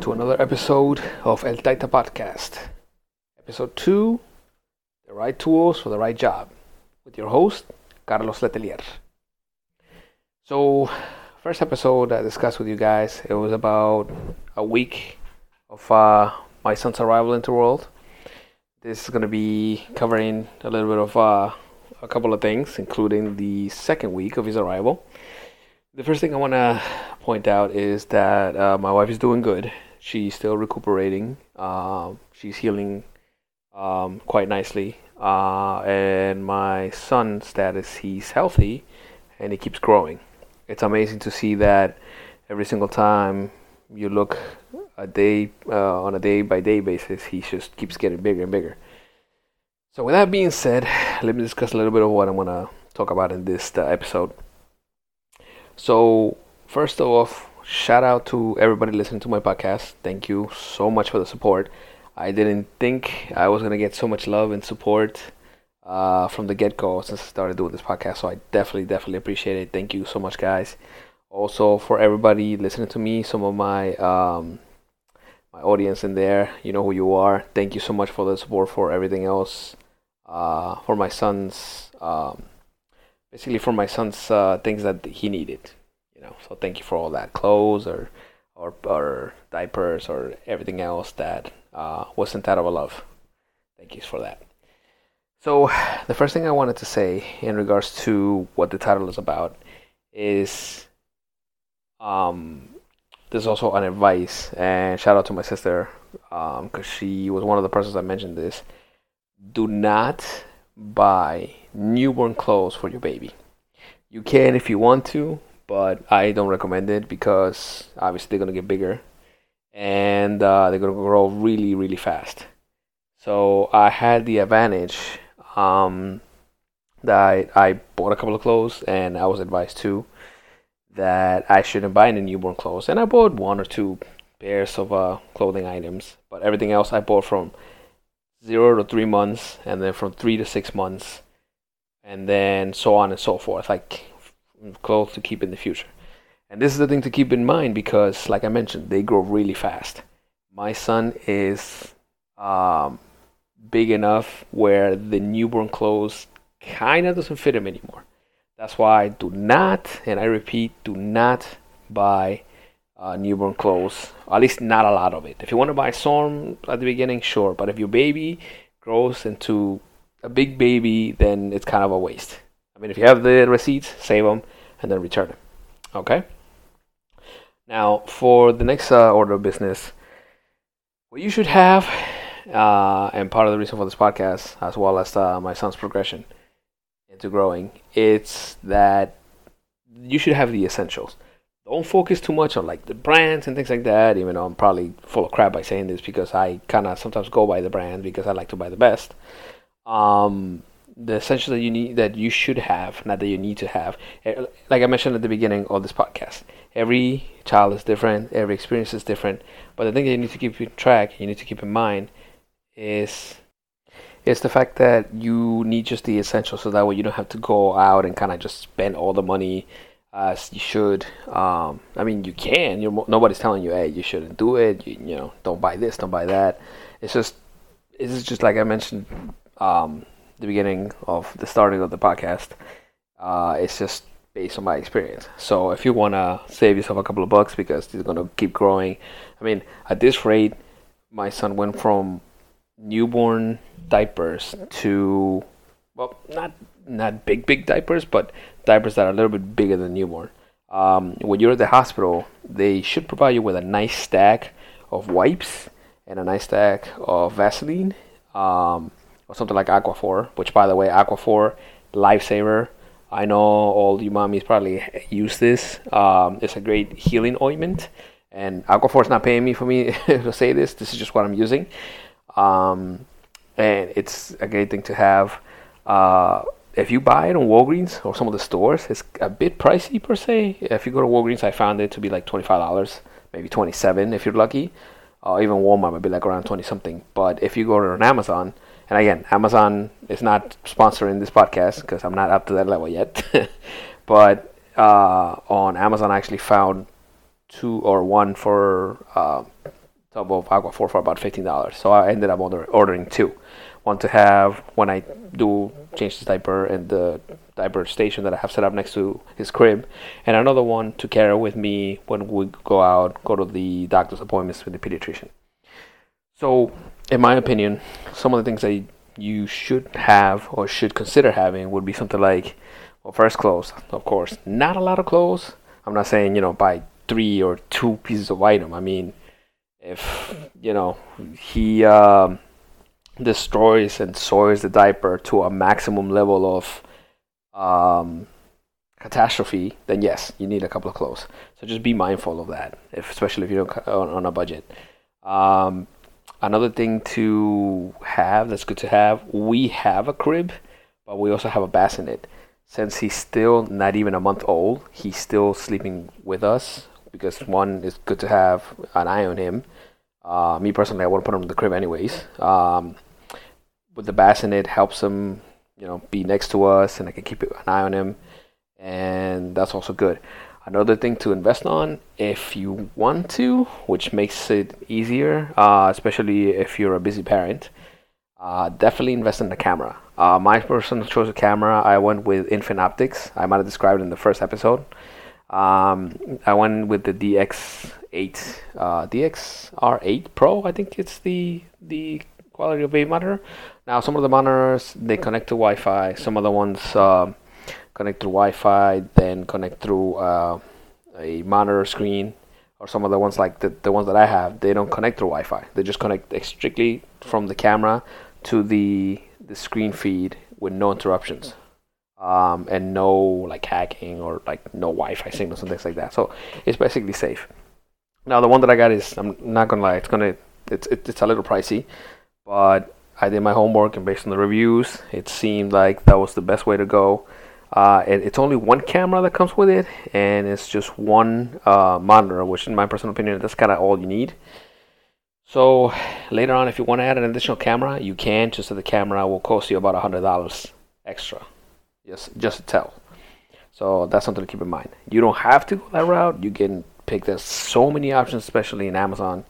To another episode of El Taita Podcast. Episode 2 The Right Tools for the Right Job with your host, Carlos Letelier. So, first episode I discussed with you guys, it was about a week of uh, my son's arrival into the world. This is going to be covering a little bit of uh, a couple of things, including the second week of his arrival. The first thing I want to point out is that uh, my wife is doing good. She's still recuperating. Uh, she's healing um, quite nicely. Uh, and my son's status, he's healthy and he keeps growing. It's amazing to see that every single time you look a day uh, on a day by day basis, he just keeps getting bigger and bigger. So, with that being said, let me discuss a little bit of what I'm to talk about in this uh, episode. So, first off, shout out to everybody listening to my podcast. Thank you so much for the support. I didn't think I was going to get so much love and support uh, from the get go since I started doing this podcast. So, I definitely, definitely appreciate it. Thank you so much, guys. Also, for everybody listening to me, some of my um, my audience in there, you know who you are. Thank you so much for the support for everything else. Uh, for my son's um, basically for my son's uh, things that he needed. You know, so thank you for all that clothes or or, or diapers or everything else that uh, was sent out of a love. Thank you for that. So the first thing I wanted to say in regards to what the title is about is um there's also an advice and shout out to my sister because um, she was one of the persons that mentioned this do not buy newborn clothes for your baby. You can if you want to, but I don't recommend it because obviously they're gonna get bigger and uh, they're gonna grow really, really fast. So I had the advantage um, that I, I bought a couple of clothes and I was advised too that I shouldn't buy any newborn clothes, and I bought one or two pairs of uh, clothing items, but everything else I bought from zero to three months, and then from three to six months, and then so on and so forth, like clothes to keep in the future. And this is the thing to keep in mind because, like I mentioned, they grow really fast. My son is um, big enough where the newborn clothes kind of doesn't fit him anymore. That's why I do not, and I repeat, do not buy uh, newborn clothes. At least not a lot of it. If you want to buy some at the beginning, sure. But if your baby grows into a big baby, then it's kind of a waste. I mean, if you have the receipts, save them and then return them. Okay. Now, for the next uh, order of business, what you should have, uh, and part of the reason for this podcast, as well as uh, my son's progression into growing, it's that you should have the essentials don't focus too much on like the brands and things like that. Even though I'm probably full of crap by saying this because I kind of sometimes go by the brand because I like to buy the best. Um, the essentials that you need that you should have, not that you need to have. Eh, like I mentioned at the beginning of this podcast, every child is different, every experience is different. But the thing that you need to keep in track, you need to keep in mind, is is the fact that you need just the essentials, so that way you don't have to go out and kind of just spend all the money as you should. Um, I mean, you can. You're, nobody's telling you, hey, you shouldn't do it. You, you know, don't buy this, don't buy that. It's just, it's just like I mentioned um, the beginning of the starting of the podcast. Uh, it's just based on my experience. So if you want to save yourself a couple of bucks because it's going to keep growing, I mean, at this rate, my son went from newborn diapers to well, not not big big diapers, but diapers that are a little bit bigger than newborn. Um, when you're at the hospital, they should provide you with a nice stack of wipes and a nice stack of Vaseline um, or something like Aquaphor, which, by the way, Aquaphor, lifesaver. I know all you mommies probably use this. Um, it's a great healing ointment, and Aquaphor is not paying me for me to say this. This is just what I'm using, um, and it's a great thing to have. Uh, if you buy it on Walgreens or some of the stores, it's a bit pricey per se. If you go to Walgreens, I found it to be like twenty five dollars, maybe twenty seven if you're lucky. Uh, even Walmart might be like around twenty something. But if you go to an Amazon, and again, Amazon is not sponsoring this podcast because I'm not up to that level yet. but uh, on Amazon, I actually found two or one for uh, tub of Aquaphor for about fifteen dollars. So I ended up order, ordering two, one to have when I do change his diaper and the diaper station that I have set up next to his crib, and another one to carry with me when we go out, go to the doctor's appointments with the pediatrician. So, in my opinion, some of the things that you should have or should consider having would be something like, well, first clothes, of course. Not a lot of clothes. I'm not saying you know buy three or two pieces of item. I mean, if you know he um, destroys and soils the diaper to a maximum level of um, catastrophe, then yes, you need a couple of clothes. So just be mindful of that, if, especially if you're on, a budget. Um, another thing to have that's good to have we have a crib, but we also have a bassinet. Since he's still not even a month old, he's still sleeping with us because one is good to have an eye on him. Uh, me personally, I want to put him in the crib anyways. Um, with the bassinet, helps him, you know, be next to us, and I can keep an eye on him, and that's also good. Another thing to invest on, if you want to, which makes it easier, uh, especially if you're a busy parent, uh, definitely invest in the camera. Uh, my personal choice of camera, I went with Infinoptics. Optics. I might have described in the first episode. Um, I went with the DX8, uh, DXR8 Pro. I think it's the the quality of a monitor. Now, some of the monitors they connect to Wi-Fi. Some of the ones um, connect through Wi-Fi, then connect through uh, a monitor screen. Or some of the ones like the, the ones that I have, they don't connect through Wi-Fi. They just connect strictly from the camera to the the screen feed with no interruptions um, and no like hacking or like no Wi-Fi signals and things like that. So it's basically safe. Now the one that I got is I'm not gonna lie, it's gonna it's it's a little pricey, but I did my homework and based on the reviews, it seemed like that was the best way to go. Uh, it, it's only one camera that comes with it, and it's just one uh, monitor, which, in my personal opinion, that's kind of all you need. So later on, if you want to add an additional camera, you can. Just that the camera will cost you about hundred dollars extra just just to tell. So that's something to keep in mind. You don't have to go that route. You can pick. There's so many options, especially in Amazon,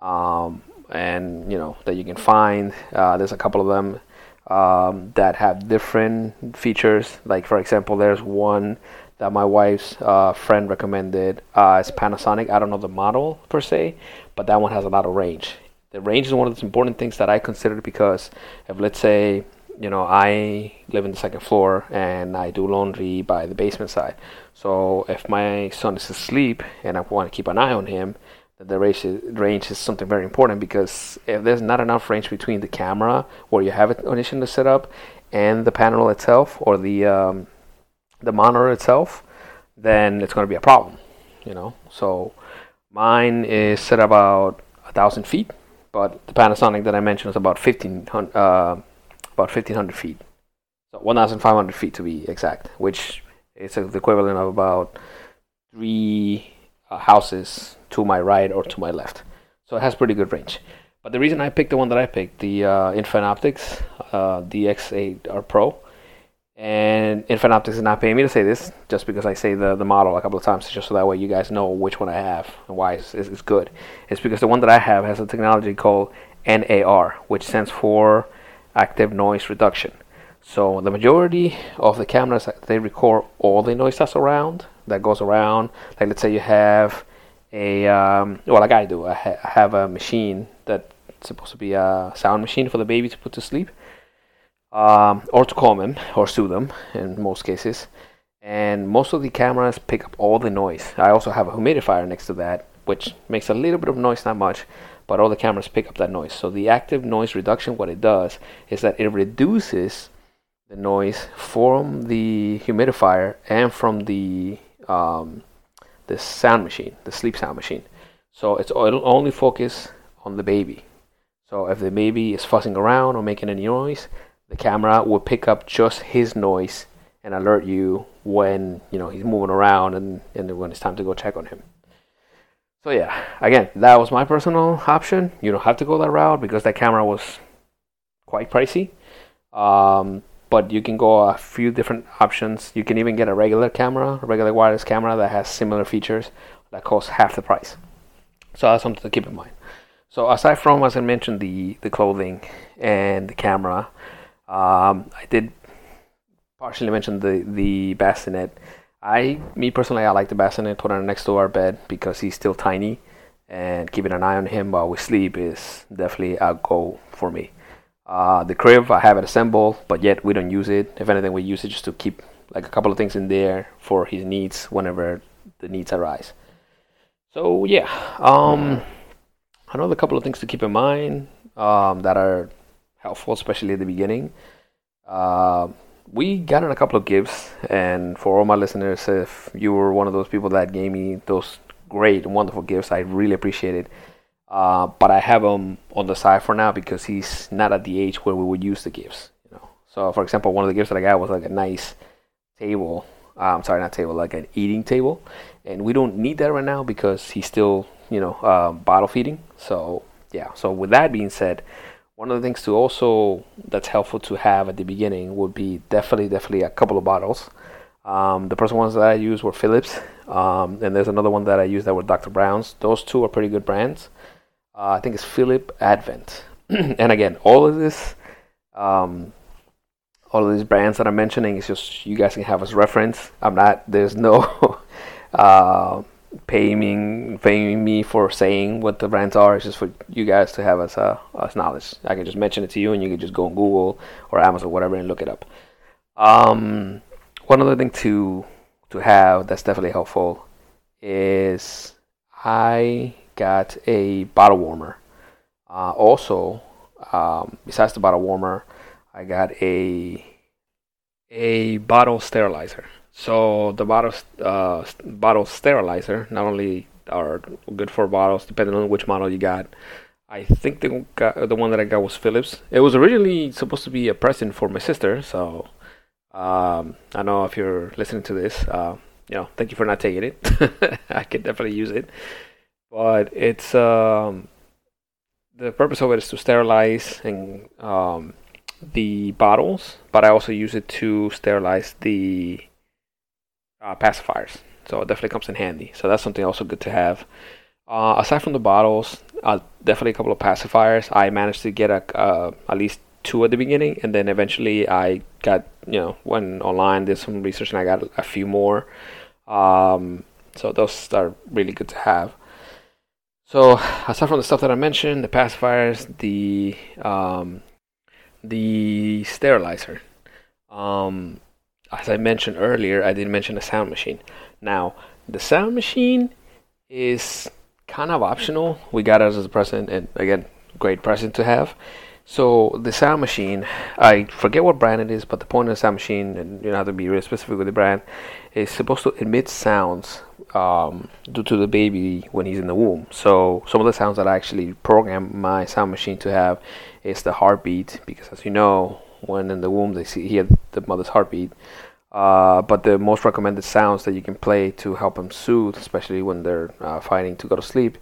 um, and you know that you can find. Uh, there's a couple of them um, that have different features. Like for example, there's one that my wife's uh, friend recommended. Uh, it's Panasonic. I don't know the model per se, but that one has a lot of range. The range is one of the important things that I consider because if let's say you know, I live in the second floor and I do laundry by the basement side. So if my son is asleep and I want to keep an eye on him, the range is, range is something very important because if there's not enough range between the camera where you have it initially set up and the panel itself or the um, the monitor itself, then it's going to be a problem. You know, so mine is set about a thousand feet, but the Panasonic that I mentioned is about fifteen hundred. Uh, about 1500 feet. So 1500 feet to be exact, which is the equivalent of about three uh, houses to my right or to my left. So it has pretty good range. But the reason I picked the one that I picked, the uh, Infant Optics uh, DX8R Pro, and Infant Optics is not paying me to say this, just because I say the, the model a couple of times, just so that way you guys know which one I have and why it's, it's, it's good. It's because the one that I have has a technology called NAR, which stands for active noise reduction. So the majority of the cameras they record all the noise that's around that goes around. Like let's say you have a um, well, like I do, I, ha- I have a machine that's supposed to be a sound machine for the baby to put to sleep, um, or to calm him or soothe them in most cases. And most of the cameras pick up all the noise. I also have a humidifier next to that, which makes a little bit of noise, not much, but all the cameras pick up that noise. So the active noise reduction, what it does is that it reduces the noise from the humidifier and from the um, the sound machine, the sleep sound machine. So it's it'll only focus on the baby. So if the baby is fussing around or making any noise, the camera will pick up just his noise and alert you when you know he's moving around and, and when it's time to go check on him. So yeah, again, that was my personal option. You don't have to go that route because that camera was quite pricey. Um, but you can go a few different options. You can even get a regular camera, a regular wireless camera that has similar features, that costs half the price. So that's something to keep in mind. So aside from, as I mentioned, the the clothing and the camera, um, I did partially mention the the bassinet. I, me personally, I like the bassinet. Put it next to our bed because he's still tiny, and keeping an eye on him while we sleep is definitely a goal for me. Uh, the crib, I have it assembled, but yet we don't use it. If anything, we use it just to keep like a couple of things in there for his needs whenever the needs arise. So yeah, um, another couple of things to keep in mind um, that are helpful, especially at the beginning. Uh, we got in a couple of gifts, and for all my listeners, if you were one of those people that gave me those great, wonderful gifts, I really appreciate it. Uh, but I have him on the side for now because he's not at the age where we would use the gifts. You know, so for example, one of the gifts that I got was like a nice table. Uh, I'm sorry, not table, like an eating table, and we don't need that right now because he's still, you know, uh, bottle feeding. So yeah. So with that being said, one of the things to also that's helpful to have at the beginning would be definitely, definitely a couple of bottles. Um, the first ones that I used were Philips, um, and there's another one that I used that were Dr. Brown's. Those two are pretty good brands. Uh, I think it's Philip Avent. and again, all of this, um, all of these brands that I'm mentioning is just you guys can have as reference. I'm not. There's no uh, paying paying me for saying what the brands are. It's just for you guys to have as uh, as knowledge. I can just mention it to you, and you can just go on Google or Amazon, or whatever, and look it up. Um, one other thing to to have that's definitely helpful is I got a bottle warmer. Uh, also, um, besides the bottle warmer, I got a a bottle sterilizer. So the bottle uh, bottle sterilizer not only are good for bottles, depending on which model you got. I think the the one that I got was Philips. It was originally supposed to be a present for my sister, so um, I know if you're listening to this, uh, you know, thank you for not taking it. I could definitely use it but it's um, the purpose of it is to sterilize and um, the bottles, but I also use it to sterilize the uh, pacifiers. So it definitely comes in handy. So that's something also good to have. Uh, aside from the bottles, uh, definitely a couple of pacifiers. I managed to get a, at least two at the beginning, and then eventually I got you know went online, did some research, and I got a few more. Um, so those are really good to have. So aside from the stuff that I mentioned, the pacifiers, the um, the sterilizer. Um, as I mentioned earlier, I didn't mention the sound machine. Now, the sound machine is kind of optional. We got it as a present, and again, great present to have. So the sound machine, I forget what brand it is, but the point of the sound machine, and you have to be really specific with the brand, is supposed to emit sounds um, due to the baby when he's in the womb. So some of the sounds that I actually program my sound machine to have is the heartbeat, because as you know, when in the womb they see hear the mother's heartbeat. Uh, but the most recommended sounds that you can play to help them soothe, especially when they're uh, fighting to go to sleep,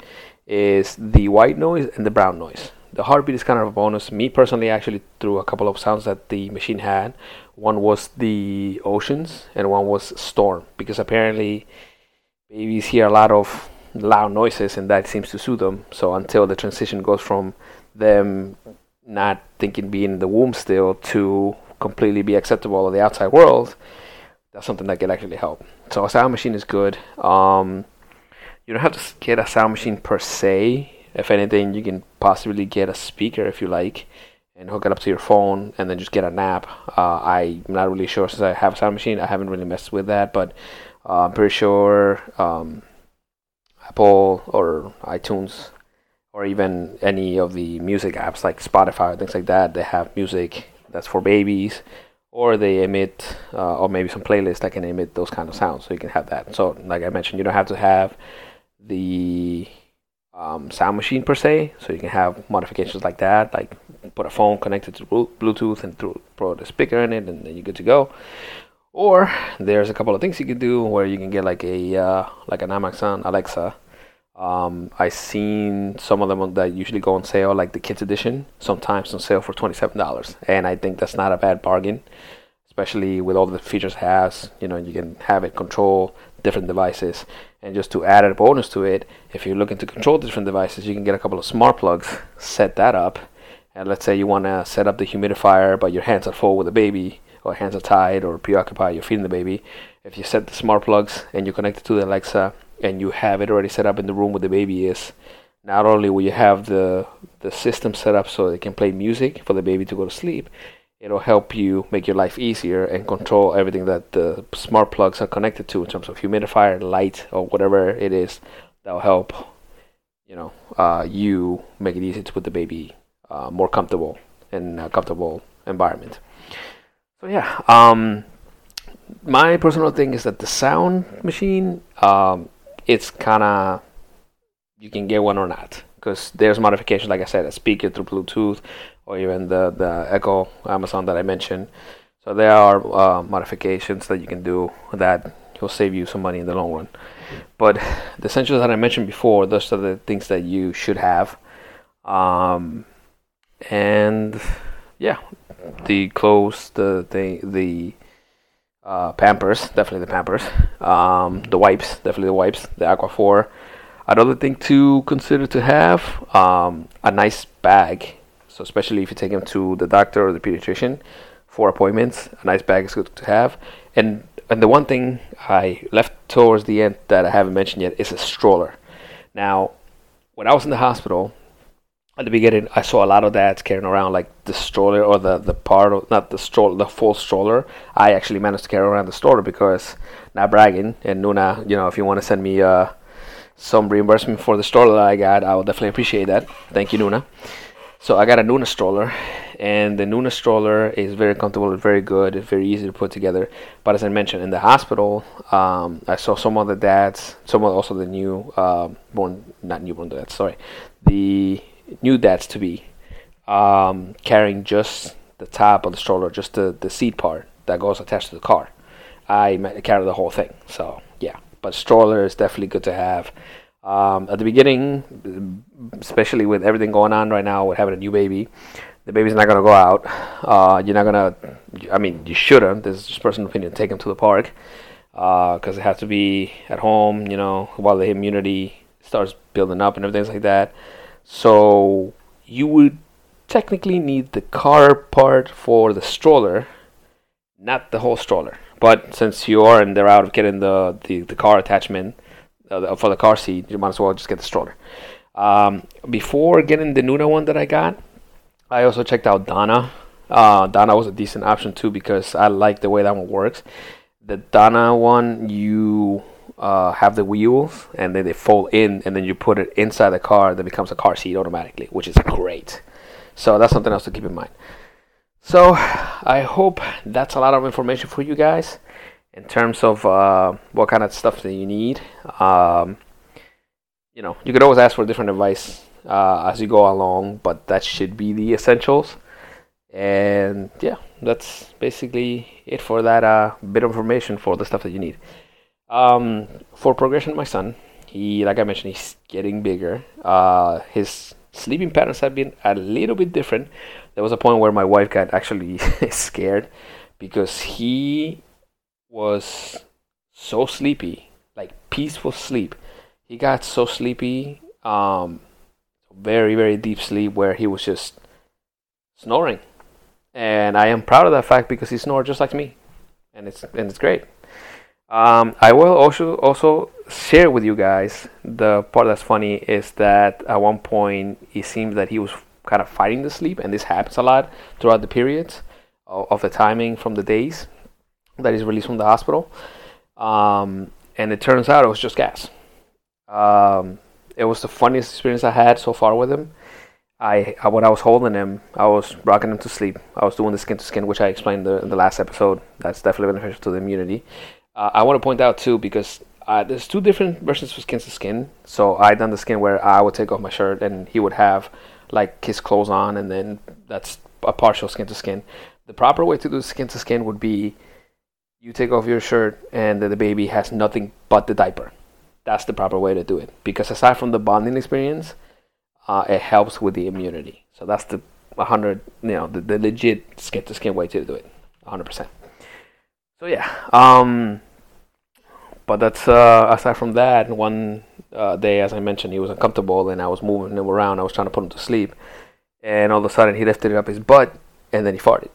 is the white noise and the brown noise. The heartbeat is kind of a bonus. Me personally, actually threw a couple of sounds that the machine had. One was the oceans, and one was storm, because apparently babies hear a lot of loud noises and that seems to soothe them. So until the transition goes from them not thinking being in the womb still to completely be acceptable of the outside world, that's something that can actually help. So a sound machine is good. Um, you don't have to get a sound machine per se. If anything, you can possibly get a speaker if you like and hook it up to your phone and then just get an app. Uh, I'm not really sure since I have a sound machine. I haven't really messed with that, but uh, I'm pretty sure um, Apple or iTunes or even any of the music apps like Spotify things like that, they have music that's for babies, or they emit, uh, or maybe some playlists that can emit those kind of sounds. So you can have that. So, like I mentioned, you don't have to have the um, sound machine per se. So you can have modifications like that, like put a phone connected to Bluetooth and throw, throw the speaker in it, and then you're good to go. Or there's a couple of things you can do where you can get like a uh, like an Amazon Alexa. Um, I've seen some of them that usually go on sale, like the kids edition, sometimes on sale for twenty seven dollars, and I think that's not a bad bargain, especially with all the features it has. You know, you can have it control different devices. And just to add a bonus to it, if you're looking to control different devices, you can get a couple of smart plugs, set that up, and let's say you want to set up the humidifier, but your hands are full with the baby, or hands are tied or preoccupied, you're feeding the baby. If you set the smart plugs and you connect it to the Alexa, and you have it already set up in the room where the baby is, not only will you have the the system set up so it can play music for the baby to go to sleep, it'll help you make your life easier and control everything that the smart plugs are connected to in terms of humidifier, light, or whatever it is that'll help you know uh, you make it easy to put the baby uh, more comfortable in a comfortable environment. So yeah, um, my personal thing is that the sound machine, um, it's kind of you can get one or not because there's modifications, like I said, a speaker through Bluetooth or even the, the Echo Amazon that I mentioned. So there are uh, modifications that you can do that will save you some money in the long run. But the essentials that I mentioned before, those are the things that you should have. Um, and yeah, the clothes, the the the uh, Pampers, definitely the Pampers. Um, the wipes, definitely the wipes. The Aquaphor. Another thing to consider to have um, a nice bag so especially if you take him to the doctor or the pediatrician for appointments, a nice bag is good to have. And and the one thing I left towards the end that I haven't mentioned yet is a stroller. Now, when I was in the hospital at the beginning, I saw a lot of dads carrying around like the stroller or the the part of not the stroller, the full stroller. I actually managed to carry around the stroller because not bragging. And Nuna, you know, if you want to send me uh, some reimbursement for the stroller that I got, I will definitely appreciate that. Thank you, Nuna. So I got a Nuna stroller, and the Nuna stroller is very comfortable, very good, very easy to put together. But as I mentioned, in the hospital, um, I saw some of the dads, some of also the new uh, born, not newborn dads, sorry, the new dads to be um, carrying just the top of the stroller, just the, the seat part that goes attached to the car. I carry the whole thing, so yeah. But stroller is definitely good to have. Um, at the beginning, especially with everything going on right now with having a new baby, the baby's not gonna go out. Uh, you're not gonna. I mean, you shouldn't. This is just personal opinion. Take him to the park because uh, it has to be at home. You know, while the immunity starts building up and everything like that. So you would technically need the car part for the stroller, not the whole stroller. But since you are in the route of getting the, the, the car attachment, uh, for the car seat, you might as well just get the stroller. Um, before getting the Nuna one that I got, I also checked out Doona. Uh, Doona was a decent option too because I like the way that one works. The Doona one, you uh, have the wheels and then they fold in, and then you put it inside the car that becomes a car seat automatically, which is great. So that's something else to keep in mind. So I hope that's a lot of information for you guys in terms of uh, what kind of stuff that you need. Um, you know, you could always ask for different advice uh, as you go along, but that should be the essentials. And yeah, that's basically it for that uh, bit of information for the stuff that you need. Um, for progression, my son, he, like I mentioned, he's getting bigger. Uh, his sleeping patterns have been a little bit different. There was a point where my wife got actually scared because he was so sleepy, like peaceful sleep. He got so sleepy, um, very very deep sleep where he was just snoring, and I am proud of that fact because he snored just like me, and it's and it's great. Um, I will also also share with you guys the part that's funny is that at one point it seems that he was kind of fighting the sleep, and this happens a lot throughout the periods of, of the timing from the days that he's released from the hospital. Um, and it turns out it was just gas. Um, it was the funniest experience I had so far with him. I, I when I was holding him, I was rocking him to sleep. I was doing the skin to skin, which I explained the, in the last episode. That's definitely beneficial to the immunity. Uh, I want to point out too because uh, there's two different versions for skin to skin. So I done the skin where I would take off my shirt and he would have like his clothes on, and then that's a partial skin to skin. The proper way to do skin to skin would be you take off your shirt and the baby has nothing but the diaper. That's the proper way to do it because aside from the bonding experience, uh, it helps with the immunity. So that's the 100, you know, the, the legit skin to skin way to do it, 100%. so yeah. Um, but that's uh, aside from that. One uh, day, as I mentioned, he was uncomfortable, and I was moving him around. I was trying to put him to sleep, and all of a sudden, he lifted up his butt, and then he farted.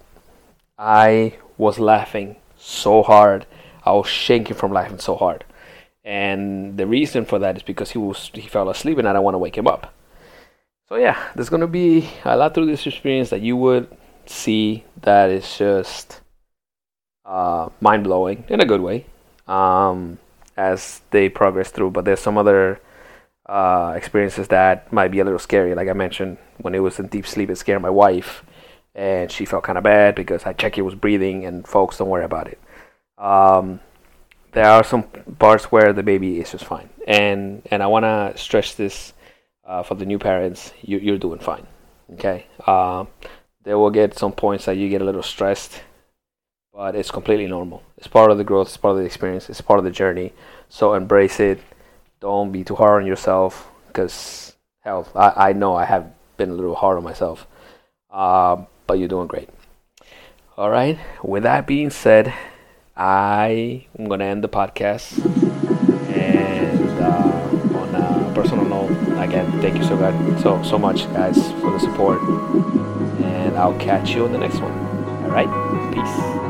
I was laughing so hard. I was shaking from laughing so hard, and the reason for that is because he was he fell asleep, and I don't want to wake him up. So yeah, there's gonna be a lot through this experience that you would see that is just uh, mind blowing in a good way um, as they progress through. But there's some other uh, experiences that might be a little scary. Like I mentioned, when it was in deep sleep, it scared my wife, and she felt kind of bad because I checked it was breathing. And folks, don't worry about it. Um, there are some parts where the baby is just fine, and and I want to stress this uh, for the new parents: you, you're doing fine. Okay. Uh, there will get some points that you get a little stressed but it's completely normal. It's part of the growth, it's part of the experience, it's part of the journey. So embrace it. Don't be too hard on yourself because, hell, I, I know I have been a little hard on myself. Uh, but you're doing great. All right. With that being said, I am going to end the podcast. And uh, on a personal note, again, thank you so, God, so, so much, guys, for the support. And I'll catch you on the next one. All right. Peace.